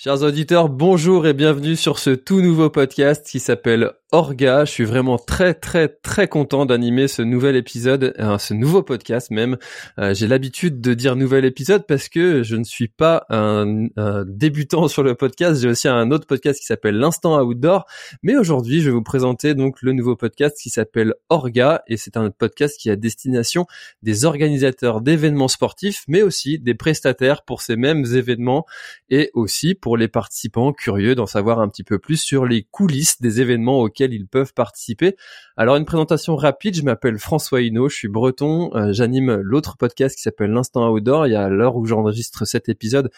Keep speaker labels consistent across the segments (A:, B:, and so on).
A: Chers auditeurs, bonjour et bienvenue sur ce tout nouveau podcast qui s'appelle Orga. Je suis vraiment très très très content d'animer ce nouvel épisode, euh, ce nouveau podcast même. Euh, j'ai l'habitude de dire nouvel épisode parce que je ne suis pas un, débutant sur le podcast. J'ai aussi un autre podcast qui s'appelle l'Instant Outdoor. Mais aujourd'hui, je vais vous présenter donc le nouveau podcast qui s'appelle Orga et c'est un podcast qui a destination des organisateurs d'événements sportifs, mais aussi des prestataires pour ces mêmes événements et aussi pour les participants curieux d'en savoir un petit peu plus sur les coulisses des événements ils peuvent participer. Alors une présentation rapide, je m'appelle François Hinault, je suis breton, euh, j'anime l'autre podcast qui s'appelle l'Instant Outdoor. Il y a l'heure où j'enregistre cet épisode,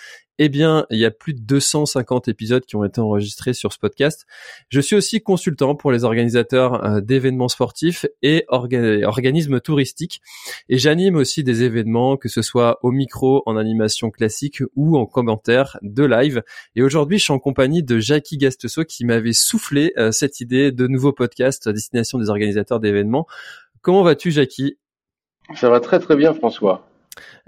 A: eh bien, il y a plus de 250 épisodes qui ont été enregistrés sur ce podcast. Je suis aussi consultant pour les organisateurs euh, d'événements sportifs et organismes touristiques. Et j'anime aussi des événements, que ce soit au micro, en animation classique ou en commentaire de live. Et aujourd'hui, je suis en compagnie de Jackie Gastesso qui m'avait soufflé euh, cette idée de nouveau podcast à destination des organisateurs d'événements. Comment vas-tu, Jackie?
B: Ça va très très bien, François.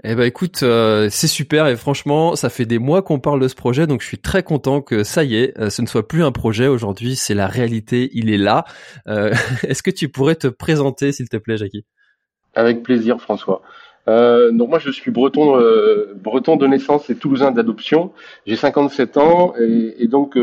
A: Eh ben écoute, euh, c'est super et franchement, ça fait des mois qu'on parle de ce projet, donc je suis très content que ça y est, euh, ce ne soit plus un projet aujourd'hui, c'est la réalité, il est là. Euh, est-ce que tu pourrais te présenter, s'il te plaît, Jackie?
B: Avec plaisir, François. donc moi, je suis breton, breton de naissance et toulousain d'adoption. J'ai 57 ans et, donc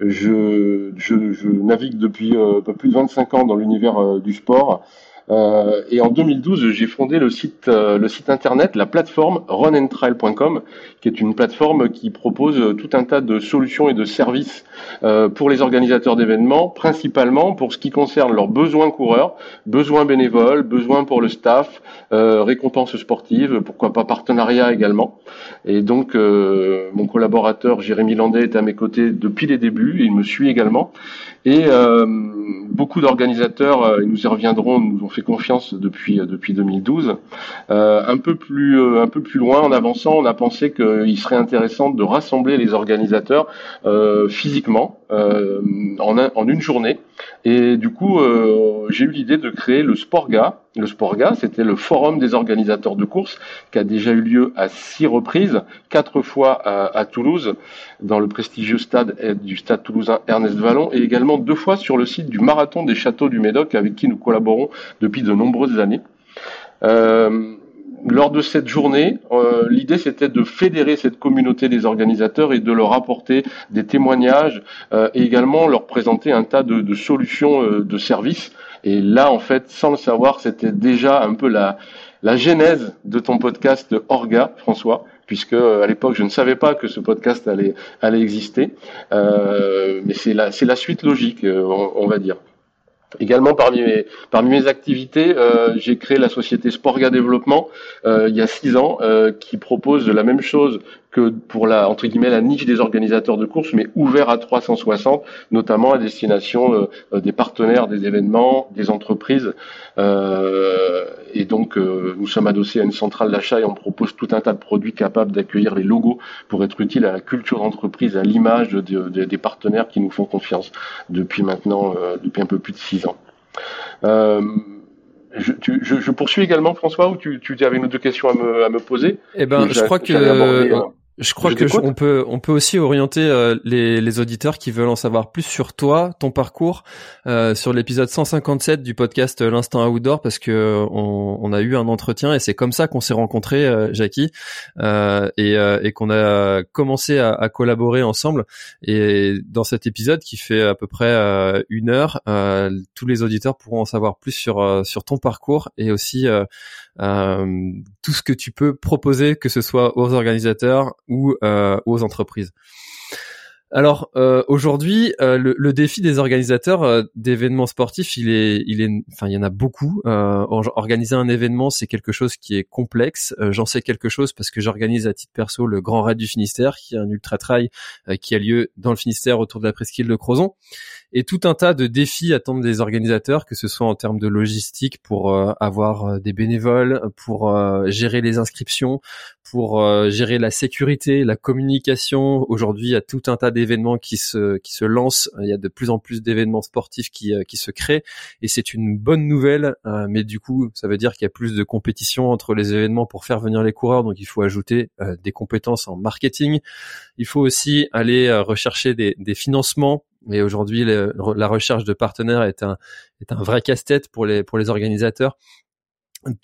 B: je, je, navigue depuis un peu plus de 25 ans dans l'univers du sport. Euh, et en 2012, j'ai fondé le site, euh, le site internet, la plateforme runandtrial.com, qui est une plateforme qui propose tout un tas de solutions et de services euh, pour les organisateurs d'événements, principalement pour ce qui concerne leurs besoins coureurs, besoins bénévoles, besoins pour le staff, récompenses sportives, pourquoi pas partenariat également. Et donc, mon collaborateur Jérémy Landais est à mes côtés depuis les débuts, il me suit également. Et beaucoup d'organisateurs, et nous y reviendrons, nous ont fait confiance depuis depuis 2012. Euh, un peu plus euh, un peu plus loin en avançant, on a pensé qu'il serait intéressant de rassembler les organisateurs euh, physiquement en, en une journée. Et du coup, j'ai eu l'idée de créer le Sporga. Le Sporga, c'était le forum des organisateurs de courses qui a déjà eu lieu à six reprises, quatre fois à, à Toulouse, dans le prestigieux stade du stade toulousain Ernest Vallon, et également deux fois sur le site du marathon des châteaux du Médoc, avec qui nous collaborons depuis de nombreuses années. Euh, lors de cette journée, euh, l'idée c'était de fédérer cette communauté des organisateurs et de leur apporter des témoignages euh, et également leur présenter un tas de, solutions de services. Et là, en fait, sans le savoir, c'était déjà un peu la, la genèse de ton podcast Orga, François, puisque à l'époque je ne savais pas que ce podcast allait allait exister, euh, mais c'est la c'est la suite logique, on va dire. Également parmi mes parmi mes activités, euh, j'ai créé la société Sporga Développement euh, il y a six ans, euh, qui propose la même chose que pour la entre guillemets la niche des organisateurs de courses, mais ouvert à 360, notamment à destination des partenaires des événements, des entreprises. et donc nous sommes adossés à une centrale d'achat et on propose tout un tas de produits capables d'accueillir les logos pour être utiles à la culture d'entreprise, à l'image des partenaires qui nous font confiance depuis maintenant depuis un peu plus de six ans. Euh, je, je, poursuis également, François, ou tu, tu avais une autre question à me, à me poser
A: Eh ben, je crois que. Je crois que on peut on peut aussi orienter euh, les, les auditeurs qui veulent en savoir plus sur toi, ton parcours, euh, sur l'épisode 157 du podcast euh, L'instant outdoor parce que on, on, a eu un entretien et c'est comme ça qu'on s'est rencontrés, euh, Jackie, euh, et, et qu'on a commencé à, à, collaborer ensemble. Et dans cet épisode qui fait à peu près une heure, tous les auditeurs pourront en savoir plus sur sur ton parcours et aussi euh, tout ce que tu peux proposer, que ce soit aux organisateurs ou euh, aux entreprises. Alors euh, aujourd'hui, euh, le, le, défi des organisateurs euh, d'événements sportifs, il est, il est, enfin, il y en a beaucoup. Euh, organiser un événement, c'est quelque chose qui est complexe. J'en sais quelque chose parce que j'organise à titre perso le Grand Raid du Finistère, qui est un ultra trail qui a lieu dans le Finistère autour de la presqu'île de Crozon. Et tout un tas de défis attendent des organisateurs, que ce soit en termes de logistique pour avoir des bénévoles, pour gérer les inscriptions, pour gérer la sécurité, la communication. Aujourd'hui, il y a tout un tas d'événements qui se qui se lancent. Il y a de plus en plus d'événements sportifs qui qui se créent et c'est une bonne nouvelle. mais du coup, ça veut dire qu'il y a plus de compétition entre les événements pour faire venir les coureurs. Donc il faut ajouter des compétences en marketing. Il faut aussi aller rechercher des, des financements et aujourd'hui, la recherche de partenaires est un est un vrai casse-tête pour les pour les organisateurs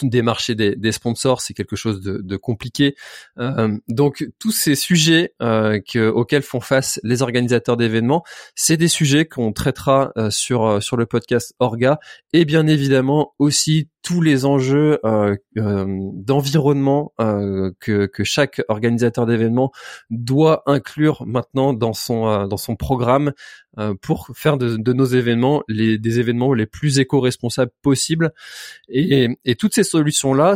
A: démarcher des, des sponsors, c'est quelque chose de, compliqué. Euh, donc tous ces sujets euh, que, auxquels font face les organisateurs d'événements, c'est des sujets qu'on traitera euh, sur sur le podcast Orga et bien évidemment aussi tous les enjeux euh, euh, d'environnement euh, que, que chaque organisateur d'événements doit inclure maintenant dans son dans son programme pour faire de, de, nos événements les des événements les plus éco-responsables possibles. Et, et toutes ces solutions là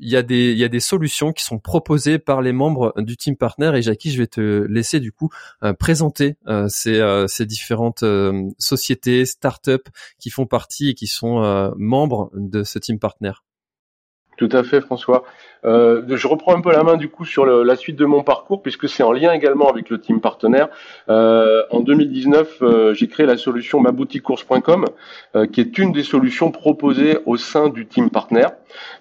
A: il y a des y a des solutions qui sont proposées par les membres du team partner et Jackie je vais te laisser du coup euh, présenter euh, ces, euh, ces différentes sociétés start-up qui font partie et qui sont membres de ce team partner.
B: Tout à fait François. Euh, je reprends un peu la main du coup sur le, la suite de mon parcours puisque c'est en lien également avec le team partenaire. Euh, en 2019, euh, j'ai créé la solution mabouticourse.com euh, qui est une des solutions proposées au sein du team partenaire,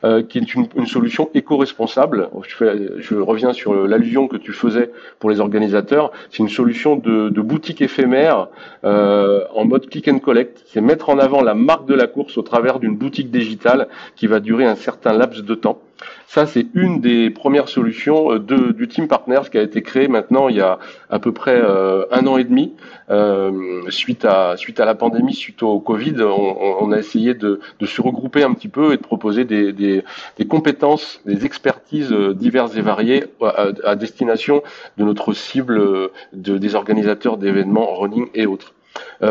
B: euh, qui est une, une solution éco-responsable. Je, fais, je reviens sur l'allusion que tu faisais pour les organisateurs. C'est une solution de, de boutique éphémère en mode click and collect. C'est mettre en avant la marque de la course au travers d'une boutique digitale qui va durer un certain laps de temps. Ça, c'est une des premières solutions euh, du Team Partners qui a été créé maintenant il y a à peu près euh, un an et demi. Euh, suite à suite à la pandémie, suite au Covid, on, a essayé de, se regrouper un petit peu et de proposer des, compétences, des expertises diverses et variées à, destination de notre cible de, des organisateurs d'événements running et autres.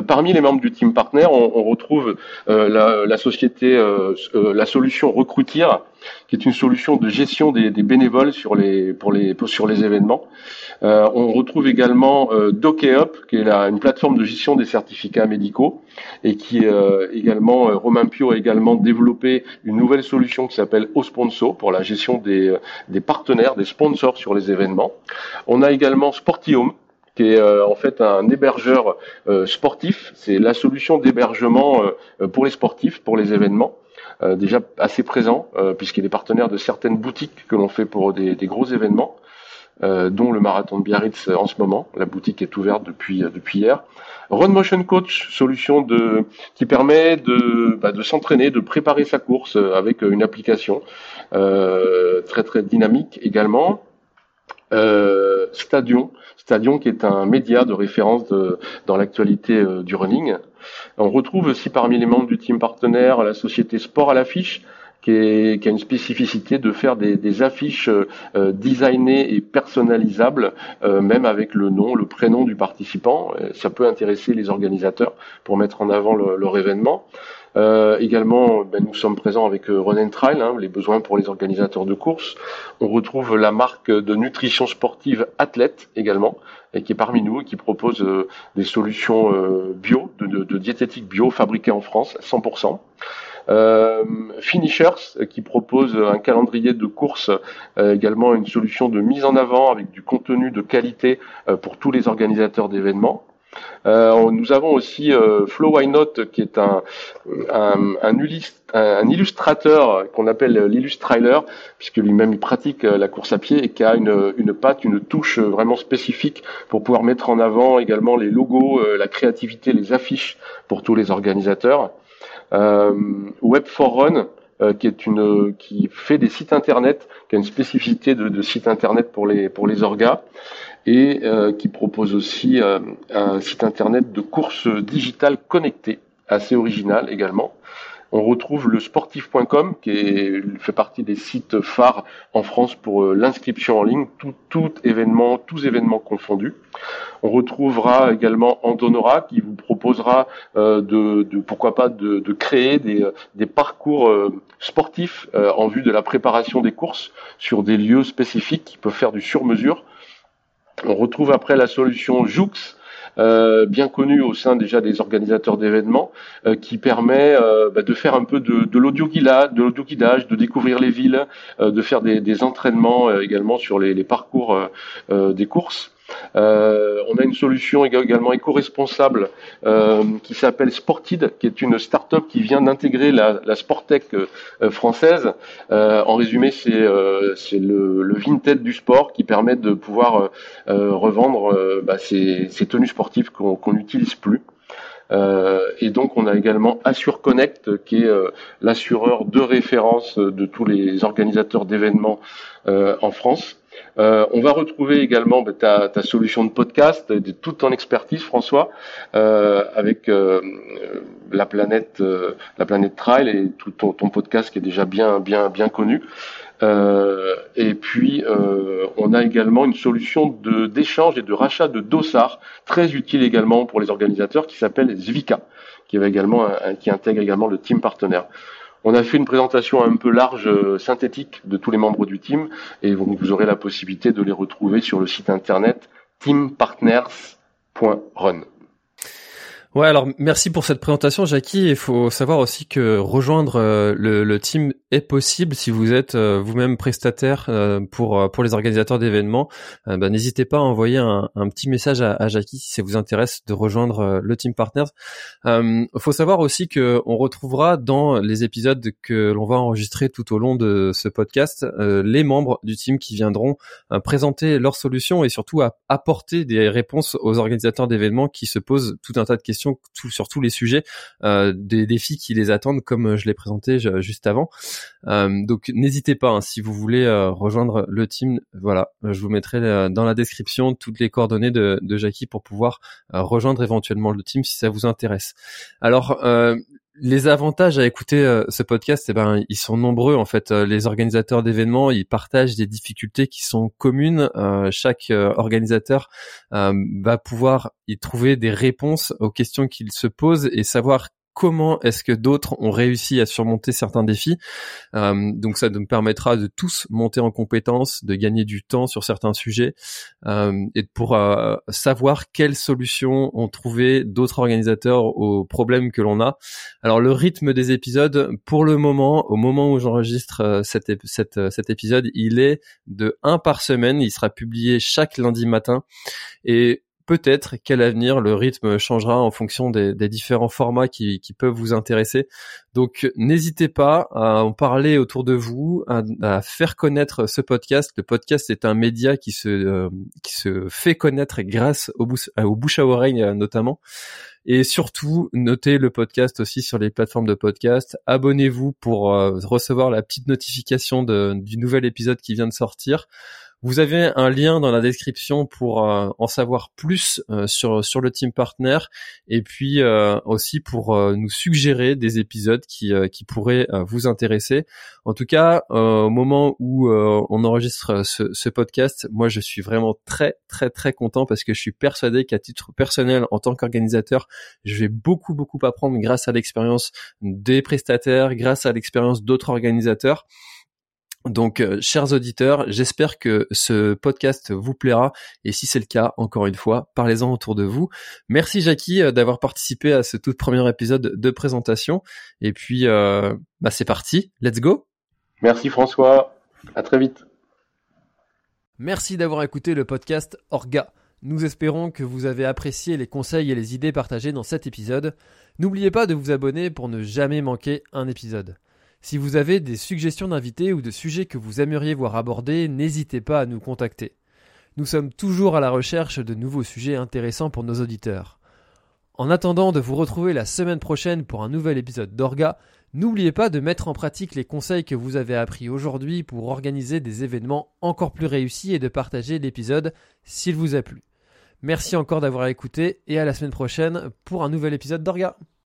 B: Parmi les membres du team partner, on, retrouve la, société, la solution Recrutir, qui est une solution de gestion des, bénévoles sur les, pour les, sur les événements. on retrouve également euh, qui est une plateforme de gestion des certificats médicaux, et qui également, Romain Pio a également développé une nouvelle solution qui s'appelle Osponso pour la gestion des, des partenaires, des sponsors sur les événements. On a également Sportium, qui est euh, en fait un hébergeur euh, sportif. C'est la solution d'hébergement euh, pour les sportifs, pour les événements. Déjà assez présent, puisqu'il est partenaire de certaines boutiques que l'on fait pour des, des gros événements. Euh, dont le marathon de Biarritz en ce moment. La boutique est ouverte depuis depuis hier. Run Motion Coach, solution de qui permet de bah, de s'entraîner, de préparer sa course avec une application euh, très très dynamique également. Euh, Stadion, Stadion qui est un média de référence de, dans l'actualité euh, du running. On retrouve aussi parmi les membres du team partenaire la société Sport à l'affiche, qui, qui, a une spécificité de faire des, des affiches euh, designées et personnalisables, euh, même avec le nom, le prénom du participant. Ça peut intéresser les organisateurs pour mettre en avant le, leur événement. Euh, également, ben, nous sommes présents avec euh, Run Trail, hein, les besoins pour les organisateurs de courses. On retrouve la marque de nutrition sportive Athlète également, et qui est parmi nous et qui propose euh, des solutions euh, bio, de, de, de, diététique bio fabriquées en France, 100%. Euh, Finishers qui propose un calendrier de courses, euh, également une solution de mise en avant avec du contenu de qualité euh, pour tous les organisateurs d'événements. Euh, nous avons aussi euh, Flo Why Not, qui est un, un, illustrateur qu'on appelle l'illustrailer, puisque lui-même il pratique euh, la course à pied et qui a une, une patte, une touche vraiment spécifique pour pouvoir mettre en avant également les logos, la créativité, les affiches pour tous les organisateurs. Web 4 Run, qui est une qui fait des sites internet, qui a une spécificité de, de site internet pour les pour les orgas et euh, qui propose aussi euh, un site internet de courses digitales connectées, assez original également. On retrouve le sportif.com qui fait partie des sites phares en France pour euh, l'inscription en ligne, tout, tout, événement, tous événements confondus. On retrouvera également Andonora qui vous proposera euh, de, pourquoi pas de, créer des, des parcours euh, sportifs en vue de la préparation des courses sur des lieux spécifiques qui peuvent faire du sur-mesure on retrouve après la solution Joux, euh, bien connue au sein déjà des organisateurs d'événements, euh, qui permet euh, bah, de faire un peu de, de l'audio-guidage, de, de découvrir les villes, de faire des, entraînements également sur les, parcours des courses. Euh, on a une solution également éco-responsable euh, qui s'appelle Sportid, qui est une start-up qui vient d'intégrer la, la Sportec euh, française. en résumé, c'est le, le vintage du sport qui permet de pouvoir revendre bah, ces, tenues sportives qu'on n'utilise plus. Et donc on a également Assure Connect, qui est l'assureur de référence de tous les organisateurs d'événements en France. Euh, on va retrouver également bah, ta, solution de podcast, de toute ton expertise, François, euh, avec euh, la planète, la planète Trail et tout ton, ton, podcast qui est déjà bien, bien, bien connu. et puis, on a également une solution de d'échange et de rachat de dossards très utile également pour les organisateurs qui s'appelle Zvika, qui, également qui intègre également le team partenaire. On a fait une présentation un peu large, euh, synthétique de tous les membres du team et vous, vous aurez la possibilité de les retrouver sur le site internet teampartners.run.
A: Ouais, alors merci pour cette présentation, Jackie. Il faut savoir aussi que rejoindre euh, le, team est possible si vous êtes euh, vous-même prestataire euh, pour pour les organisateurs d'événements. Bah, n'hésitez pas à envoyer un, petit message à, à, Jackie si ça vous intéresse de rejoindre le team partners. Il faut savoir aussi que on retrouvera dans les épisodes que l'on va enregistrer tout au long de ce podcast les membres du team qui viendront présenter leurs solutions et surtout apporter des réponses aux organisateurs d'événements qui se posent tout un tas de questions sur tous les sujets, euh, des défis qui les attendent, comme euh, je l'ai présenté juste avant. Euh, donc n'hésitez pas, hein, si vous voulez rejoindre le team, voilà, je vous mettrai dans la description toutes les coordonnées de, de Jackie pour pouvoir rejoindre éventuellement le team si ça vous intéresse. Alors les avantages à écouter euh, ce podcast, eh ben, ils sont nombreux en fait. Euh, les organisateurs d'événements, ils partagent des difficultés qui sont communes. Euh, chaque organisateur va pouvoir y trouver des réponses aux questions qu'il se pose et savoir comment est-ce que d'autres ont réussi à surmonter certains défis. Euh, donc ça nous permettra de tous monter en compétences, de gagner du temps sur certains sujets euh, et pour euh, savoir quelles solutions ont trouvé d'autres organisateurs aux problèmes que l'on a. Alors le rythme des épisodes, pour le moment, au moment où j'enregistre cet, cet épisode, il est de un par semaine. Il sera publié chaque lundi matin et peut-être qu'à l'avenir le rythme changera en fonction des, différents formats qui, peuvent vous intéresser. Donc n'hésitez pas à en parler autour de vous, à, faire connaître ce podcast. Le podcast est un média qui se euh, qui se fait connaître grâce au, bouche, au bouche à oreille euh, notamment. Et surtout, notez le podcast aussi sur les plateformes de podcast. Abonnez-vous pour euh, recevoir la petite notification du nouvel épisode qui vient de sortir. Vous avez un lien dans la description pour euh, en savoir plus euh, sur sur le team partner et puis euh, aussi pour nous suggérer des épisodes qui qui pourraient vous intéresser. En tout cas, au moment où on enregistre ce, ce, podcast, moi je suis vraiment très très très content parce que je suis persuadé qu'à titre personnel, en tant qu'organisateur, je vais beaucoup beaucoup apprendre grâce à l'expérience des prestataires, grâce à l'expérience d'autres organisateurs. Donc, euh, chers auditeurs, j'espère que ce podcast vous plaira. Et si c'est le cas, encore une fois, parlez-en autour de vous. Merci Jackie euh, d'avoir participé à ce tout premier épisode de présentation. Et puis, euh, bah, c'est parti. Let's go.
B: Merci François. À très vite.
A: Merci d'avoir écouté le podcast Orga. Nous espérons que vous avez apprécié les conseils et les idées partagées dans cet épisode. N'oubliez pas de vous abonner pour ne jamais manquer un épisode. Si vous avez des suggestions d'invités ou de sujets que vous aimeriez voir abordés, n'hésitez pas à nous contacter. Nous sommes toujours à la recherche de nouveaux sujets intéressants pour nos auditeurs. En attendant de vous retrouver la semaine prochaine pour un nouvel épisode d'Orga, n'oubliez pas de mettre en pratique les conseils que vous avez appris aujourd'hui pour organiser des événements encore plus réussis et de partager l'épisode s'il vous a plu. Merci encore d'avoir écouté et à la semaine prochaine pour un nouvel épisode d'Orga.